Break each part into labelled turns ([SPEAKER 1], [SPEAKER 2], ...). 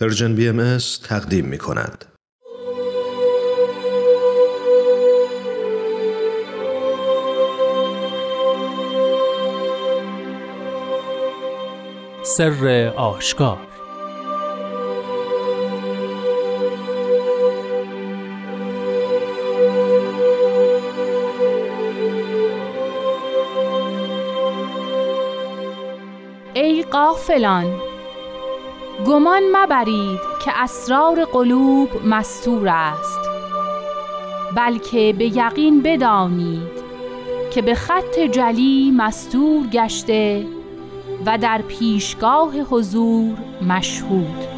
[SPEAKER 1] پرژن بی ام تقدیم می کند.
[SPEAKER 2] سر آشکار
[SPEAKER 3] ای قافلان گمان مبرید که اسرار قلوب مستور است بلکه به یقین بدانید که به خط جلی مستور گشته و در پیشگاه حضور مشهود.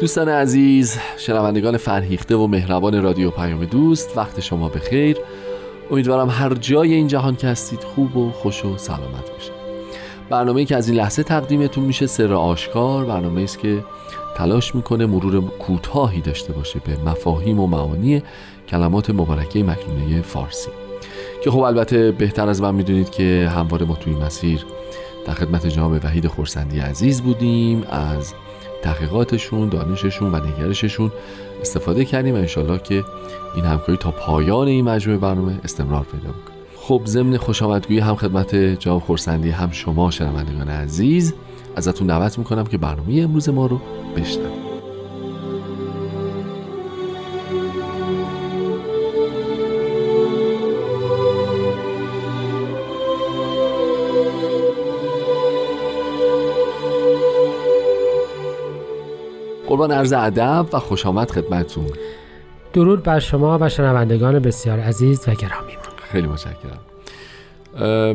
[SPEAKER 4] دوستان عزیز شنوندگان فرهیخته و مهربان رادیو پیام دوست وقت شما به خیر امیدوارم هر جای این جهان که هستید خوب و خوش و سلامت باشید. برنامه که از این لحظه تقدیمتون میشه سر آشکار برنامه است که تلاش می‌کنه مرور کوتاهی داشته باشه به مفاهیم و معانی کلمات مبارکه مکنونه فارسی. که خب البته بهتر از من می‌دونید که همواره ما توی مسیر در خدمت جناب وحید خورسندی عزیز بودیم از تحقیقاتشون دانششون و نگرششون استفاده کردیم و انشالله که این همکاری تا پایان این مجموعه برنامه استمرار پیدا می‌کنه. خب ضمن خوش آمدگویی هم خدمت جناب خورسندی هم شما شنوندگان عزیز ازتون دعوت می‌کنم که برنامه امروز ما رو بشنوید. قربان عرض ادب و خوش آمد خدمتتون.
[SPEAKER 5] درود بر شما و شنوندگان بسیار عزیز و گرامی.
[SPEAKER 4] خیلی متشکرم.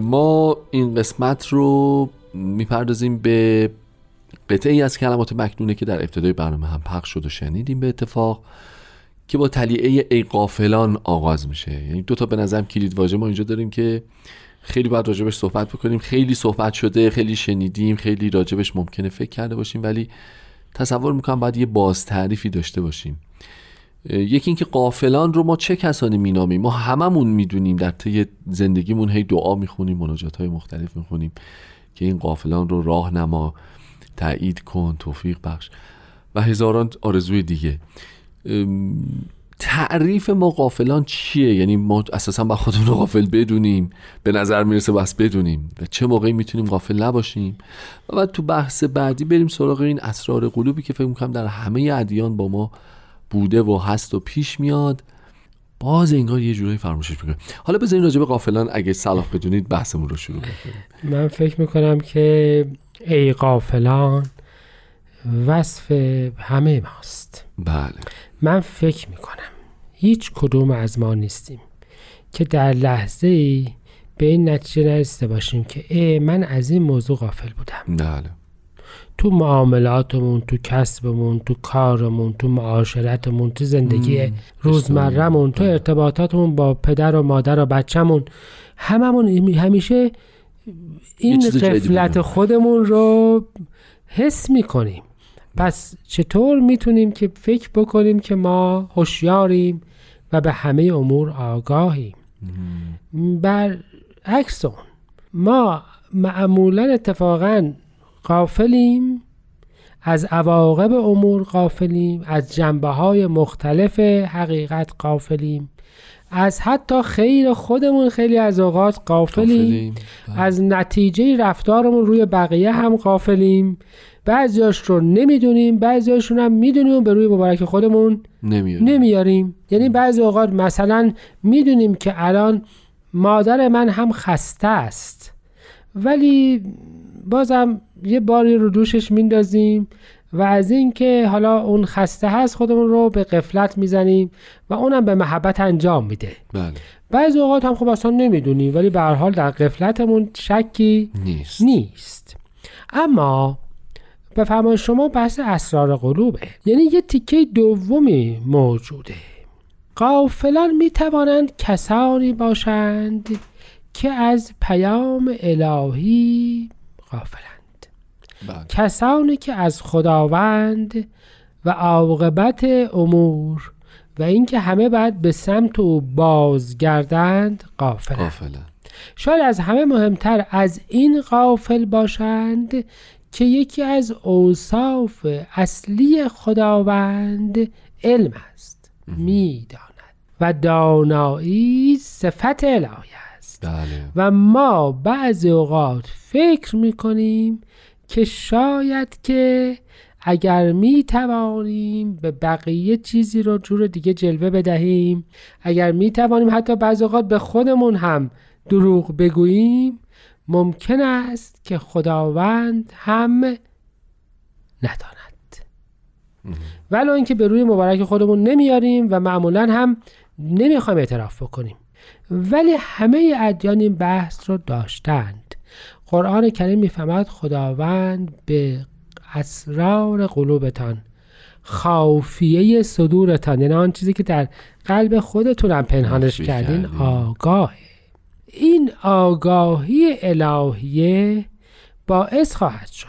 [SPEAKER 4] ما این قسمت رو می‌پردازیم به قطعه ای از کلمات مکنونه که در ابتدای برنامه هم پخش شد و شنیدیم به اتفاق که با تلیعه ای قافلان آغاز میشه. یعنی دو تا به نظرم کلید واژه ما اینجا داریم که خیلی باید راجبش صحبت بکنیم. خیلی صحبت شده خیلی شنیدیم خیلی راجبش ممکنه فکر کرده باشیم ولی تصور می‌کنم باید یه باز تعریفی داشته باشیم. یکی اینکه قافلان رو ما چه کسانی مینامیم؟ ما هممون می‌دونیم در طی زندگیمون هی دعا می‌خونیم مناجات های مختلف می‌خونیم که این قافلان رو راه نما تایید کن توفیق بخش و هزاران آرزوی دیگه. تعریف ما قافلان چیه؟ یعنی ما اساسا با خودمون قافل بدونیم. به نظر می‌رسه بس بدونیم. و چه موقعی می‌تونیم قافل نباشیم؟ و بعد تو بحث بعدی بریم سراغ این اسرار قلوبی که فکر می‌کنم در همه ادیان با ما بوده و هست و پیش میاد. باز انگار یه جورایی فراموشش می‌کنه حالا بذارین راجع به قافلان اگه صلاح بدونید بحثمون رو شروع کنیم
[SPEAKER 5] من فکر می‌کنم که ای قافلان وصف همه ماست.
[SPEAKER 4] بله.
[SPEAKER 5] من فکر می‌کنم هیچ کدوم از ما نیستیم که در لحظه ای به این نتیجه نرسیده باشیم که ای من از این موضوع غافل بودم.
[SPEAKER 4] بله.
[SPEAKER 5] تو معاملاتمون تو کسبمون تو کارمون تو معاشرتمون تو زندگی روزمرهمون تو ارتباطاتمون با پدر و مادر و بچهمون هممون همیشه این قفلت خودمون رو حس می‌کنیم. پس چطور می‌تونیم که فکر بکنیم که ما هوشیاریم و به همه امور آگاهیم؟ بر اون ما معمولا اتفاقا قافلیم از عواقب امور قافلیم از جنبه های مختلف حقیقت قافلیم از حتی خیر خودمون خیلی از اوقات قافلیم بله. از نتیجه رفتارمون روی بقیه هم قافلیم بعضیاش رو نمی‌دونیم بعضیاشون هم می‌دونیم به روی مبارک خودمون
[SPEAKER 4] نمیاریم,
[SPEAKER 5] نمیاریم. یعنی بعضی اوقات مثلا می‌دونیم که الان مادر من هم خسته است ولی بازم یه باری رو دوشش میندازیم و از اینکه حالا اون خسته هست خودمون رو به قفلت می‌زنیم و اونم به محبت انجام میده
[SPEAKER 4] بله.
[SPEAKER 5] بعضی اوقات هم خب اصلا نمی‌دونیم ولی به هر حال در قفلتمون شکی
[SPEAKER 4] نیست,
[SPEAKER 5] نیست. اما به فرمان شما بحث اسرار قلوبه یعنی یه تیکه دومی موجوده. قافلان می توانند کسانی باشند که از پیام الهی غافلند.
[SPEAKER 4] بله.
[SPEAKER 5] کسانی که از خداوند و عاقبت امور و اینکه همه باید به سمت او بازگردند
[SPEAKER 4] قافله
[SPEAKER 5] شاید از همه مهمتر از این قافل باشند که یکی از اوصاف اصلی خداوند علم است می‌داند. و دانایی صفت الهی است.
[SPEAKER 4] بله.
[SPEAKER 5] و ما بعضی اوقات فکر می‌کنیم که شاید که اگر می توانیم به بقیه چیزی رو جور دیگه جلوه بدهیم اگر می توانیم حتی بعضی اوقات به خودمون هم دروغ بگوییم ممکن است که خداوند هم نداند. ولو اینکه به روی مبارک خودمون نمیاریم و معمولا هم نمی‌خوایم اعتراف بکنیم. ولی همه ادیان این بحث رو داشتند. قرآن کریم می‌فهمد خداوند به اسرار قلوبتان خافیه صدورتان. یعنی آن چیزی که در قلب خودتون هم پنهانش کردین. آگاهه. این آگاهی الهیه باعث خواهد شد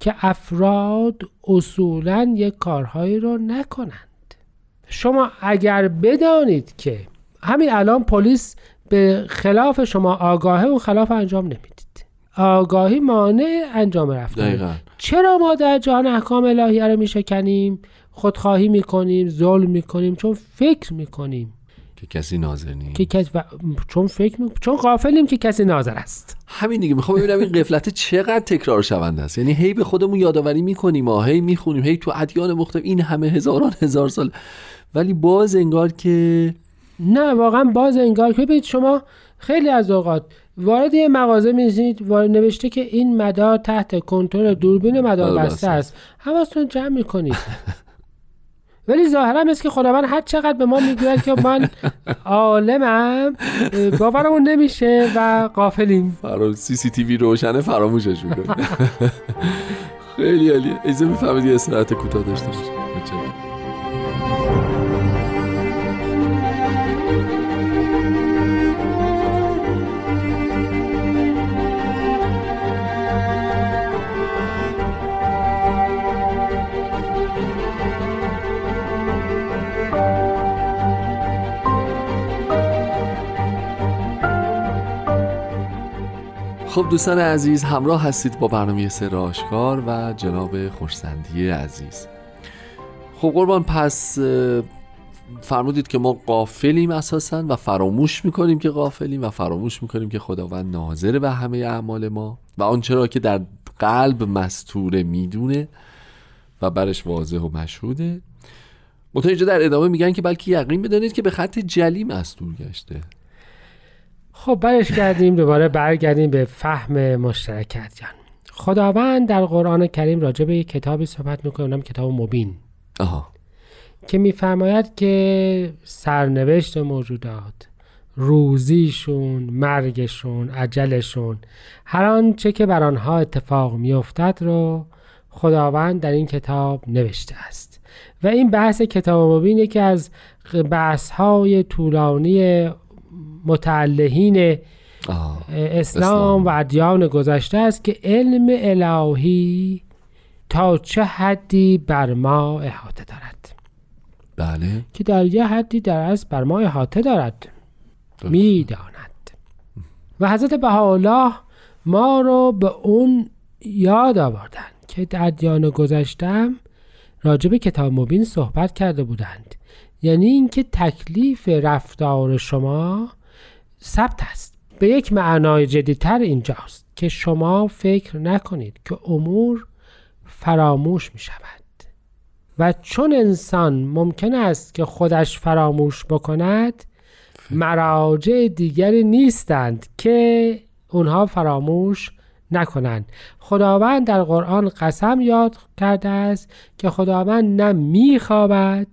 [SPEAKER 5] که افراد اصولا یک کارهایی رو نکنند. شما اگر بدانید که همین الان پلیس به خلاف شما آگاهه و خلاف انجام نمی‌دید. آگاهی مانع انجام رفتن. چرا ما در جهان احکام الهیه رو میشکنیم؟ خودخواهی می‌کنیم ظلم می‌کنیم چون فکر می‌کنیم.
[SPEAKER 4] که کسی ناظر نیست.
[SPEAKER 5] که کس و... چون فکر می... چون غافلیم که کسی ناظر است.
[SPEAKER 4] همین دیگه می‌خوام ببینم این قفلت چقدر تکرار شونده است. یعنی هی به خودمون یادآوری می‌کنیم ما هی می‌خونیم هی تو ادیان مختلف این همه هزاران هزار سال. ولی باز انگار که
[SPEAKER 5] نه واقعا باز انگار که ببینید شما خیلی از اوقات وارد یه مغازه میشید و نوشته که این مدار تحت کنترل دوربین مدار بسته است. حواستون جمع می‌کنید. ولی ظاهرا است که خداوند هر چقدر به ما می‌گوید که من عالمم باورمون نمیشه و قافلیم
[SPEAKER 4] سی سی تی وی روشنه فراموشش می‌کنه خیلی عالیه. ایزه می‌فهمید یه کوتاه داشته باشه خب دوستان عزیز همراه هستید با برنامه سر آشکار و جناب خوشسندی عزیز. خب قربان پس فرمودید که ما قافلیم اساسا و فراموش می‌کنیم که قافلیم و فراموش می‌کنیم که خداوند ناظر به همه اعمال ما و آنچه را که در قلب مستوره می‌دونه و برش واضح و مشهوده. اینجا در ادامه میگن که بلکه یقین بدانید که به خط جلی مستور گشته.
[SPEAKER 5] خب برش کردیم دوباره برگردیم به فهم مشترکت. جان خداوند در قرآن کریم راجع به یک کتابی صحبت می‌کنه اونم کتاب مبین.
[SPEAKER 4] آها.
[SPEAKER 5] که میفرماید که سرنوشت موجودات روزیشون مرگشون عجلشون هر آنچه که بر آنها اتفاق میافتد رو خداوند در این کتاب نوشته است. و این بحث کتاب مبین یکی از بحث های طولانی متعلهین
[SPEAKER 4] آه.
[SPEAKER 5] اسلام
[SPEAKER 4] اسلام.
[SPEAKER 5] و ادیان گذشته است که علم الهی تا چه حدی بر ما احاطه دارد
[SPEAKER 4] بله
[SPEAKER 5] که در یه حدی در از بر ما احاطه دارد. می‌داند و حضرت بهاءالله ما رو به اون یاد آوردن که در ادیان گذشتم راجع به کتاب مبین صحبت کرده بودند یعنی اینکه تکلیف رفتار شما ثبت است. به یک معنای جدیتر اینجاست که شما فکر نکنید که امور فراموش می شود. و چون انسان ممکن است که خودش فراموش بکند مراجع دیگری نیستند که اونها فراموش نکنند. خداوند در قرآن قسم یاد کرده است که خداوند نه میخوابد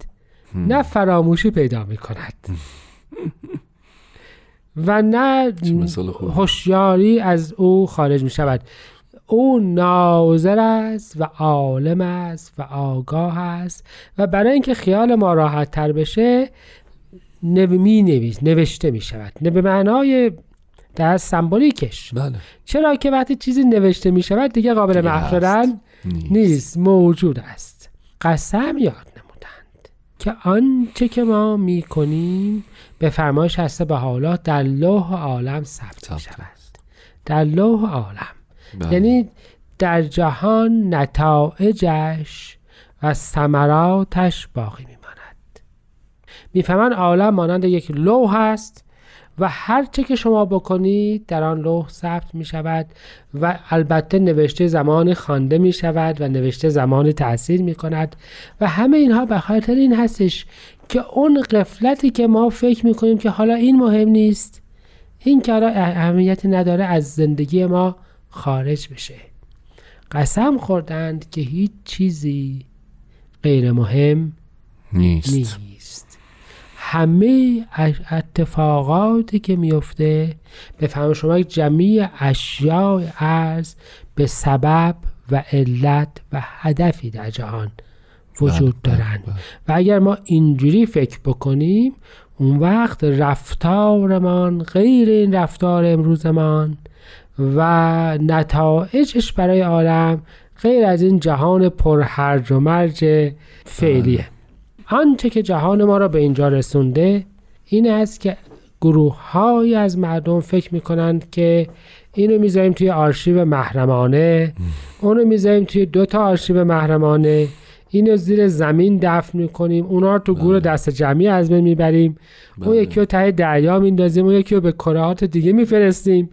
[SPEAKER 5] نه فراموشی پیدا می کند و نه. هوشیاری از او خارج می شود او ناظر است و عالم است و آگاه است و برای اینکه خیال ما راحت تر بشه نو می نویس نوشته می شود نه به معنای در سمبولیکش.
[SPEAKER 4] بله.
[SPEAKER 5] چرا که وقتی چیزی نوشته می شود دیگه قابل شدن
[SPEAKER 4] نیست.
[SPEAKER 5] نیست. موجود است. قسم یاد که آنچه که ما می کنیم به فرمایش هسته به حالات در لوح عالم ثبت می شود در لوح عالم.
[SPEAKER 4] بله.
[SPEAKER 5] یعنی در جهان نتایجش و ثمراتش باقی میماند. می‌فهمن عالم مانند یک لوح است و هر چه که شما بکنید در آن لوح ثبت می شود و البته نوشته زمان خوانده می شود و نوشته زمان تاثیر می کند. و همه اینها به خاطر این هستش که اون قفلتی که ما فکر می کنیم که حالا این مهم نیست این که حالا اهمیتی نداره از زندگی ما خارج بشه. قسم خوردند که هیچ چیزی غیر مهم
[SPEAKER 4] نیست,
[SPEAKER 5] نیست. همه اتفاقاتی که میفته به فهم شما جمعی اشیاء ارز به سبب و علت و هدفی در جهان وجود
[SPEAKER 4] بله،
[SPEAKER 5] دارند.
[SPEAKER 4] بله.
[SPEAKER 5] و اگر ما اینجوری فکر بکنیم اون وقت رفتارمان غیر این رفتار امروزمان و نتایجش برای عالم غیر از این جهان پرهرج و مرج فعلیه. آنچه که جهان ما را به اینجا رسونده این است که گروه های از مردم فکر می‌کنند که اینو می‌ذاریم توی آرشیو محرمانه اونو می‌ذاریم توی دو تا آرشیو محرمانه اینو زیر زمین دفن می‌کنیم اونا رو تو گور دست جمعی از بین می‌بریم اون
[SPEAKER 4] بله.
[SPEAKER 5] یکی رو ته دریا میندازیم اون یکی رو به کرهات دیگه میفرستیم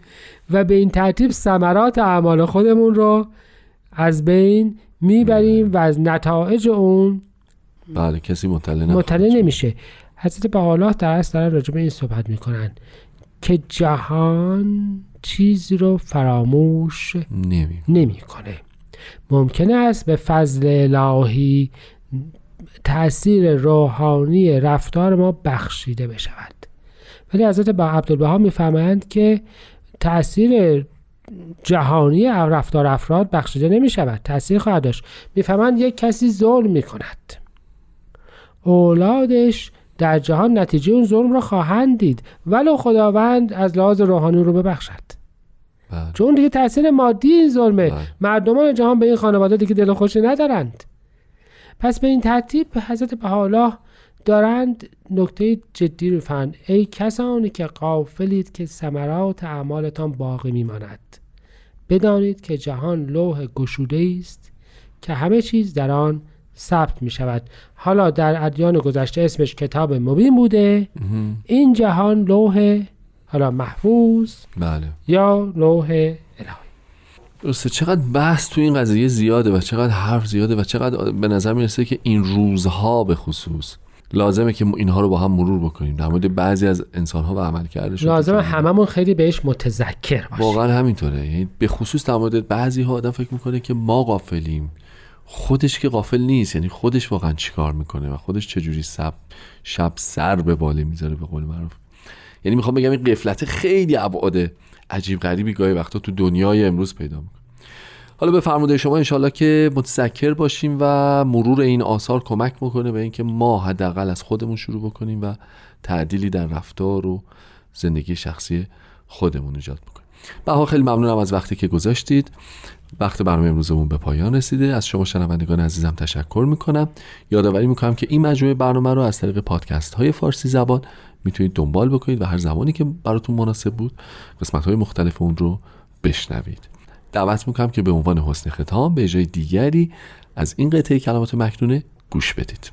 [SPEAKER 5] و به این ترتیب ثمرات اعمال خودمون رو از بین می‌بریم و از نتایج اون
[SPEAKER 4] بله کسی مطلع نخواهد
[SPEAKER 5] مطلع. نمیشه. حضرت بحالا در اصل دارن راجع به این صحبت می‌کنن که جهان چیزی رو فراموش
[SPEAKER 4] نمی
[SPEAKER 5] نمی‌کنه. ممکن است به فضل الهی تاثیر روحانی رفتار ما بخشیده بشود. ولی حضرت با عبدالبها می‌فهمند که تاثیر جهانی رفتار افراد بخشیده نمی شود تاثیر خواهد داشت. می‌فهمند یک کسی ظلم می کند اولادش در جهان نتیجه اون ظلم را خواهند دید ولو خداوند از لحاظ روحانی رو ببخشد
[SPEAKER 4] بله.
[SPEAKER 5] چون دیگه تاثیر مادی این ظلمه
[SPEAKER 4] بله.
[SPEAKER 5] مردمان جهان به این خانواده دیگه دل خوشی ندارند پس به این ترتیب حضرت بحالا دارند نکته جدی رو فهمند ای کسانی که قافلید که ثمرات اعمالتان باقی میماند بدانید که جهان لوح گشوده است که همه چیز در آن ثبت می شود حالا در ادیان گذشته اسمش کتاب مبین بوده. این جهان لوح حالا محفوظ
[SPEAKER 4] بله.
[SPEAKER 5] یا لوح الهی؟
[SPEAKER 4] درسته. چقدر بحث تو این قضیه زیاده و چقدر حرف زیاده و چقدر به نظر می‌رسه که این روزها به خصوص لازمه که اینها رو با هم مرور بکنیم. در مورد بعضی از انسانها و عملکردشون
[SPEAKER 5] لازم هممون خیلی بهش متذکر باشیم.
[SPEAKER 4] واقعا همینطوره. یعنی به خصوص در مورد بعضی ها آدم فکر می‌کنه که ما غافلیم. خودش که غافل نیست. یعنی خودش واقعا چیکار می‌کنه و خودش چجوری سب شب سر به باله می‌ذاره به قول معروف. یعنی می‌خوام بگم این قفلت خیلی ابعاد عجیب غریبی گاهی وقتا تو دنیای امروز پیدا می‌کنه. حالا به فرموده شما انشالله که متذکر باشیم و مرور این آثار کمک می‌کنه به اینکه ما حداقل از خودمون شروع بکنیم و تعدیلی در رفتار و زندگی شخصی خودمون ایجاد بکنیم. بها خیلی ممنونم از وقتی که گذاشتید. وقت برنامه امروزمون به پایان رسیده. از شما شنوندگان عزیزم تشکر می‌کنم. یادآوری می‌کنم که این مجموعه برنامه رو از طریق پادکست های فارسی زبان می‌تونید دنبال بکنید و هر زمانی که براتون مناسب بود قسمت های مختلف اون رو بشنوید. دعوت می‌کنم که به عنوان حسن ختام به جای دیگری از این قطعه کلمات مکنونه گوش بدید.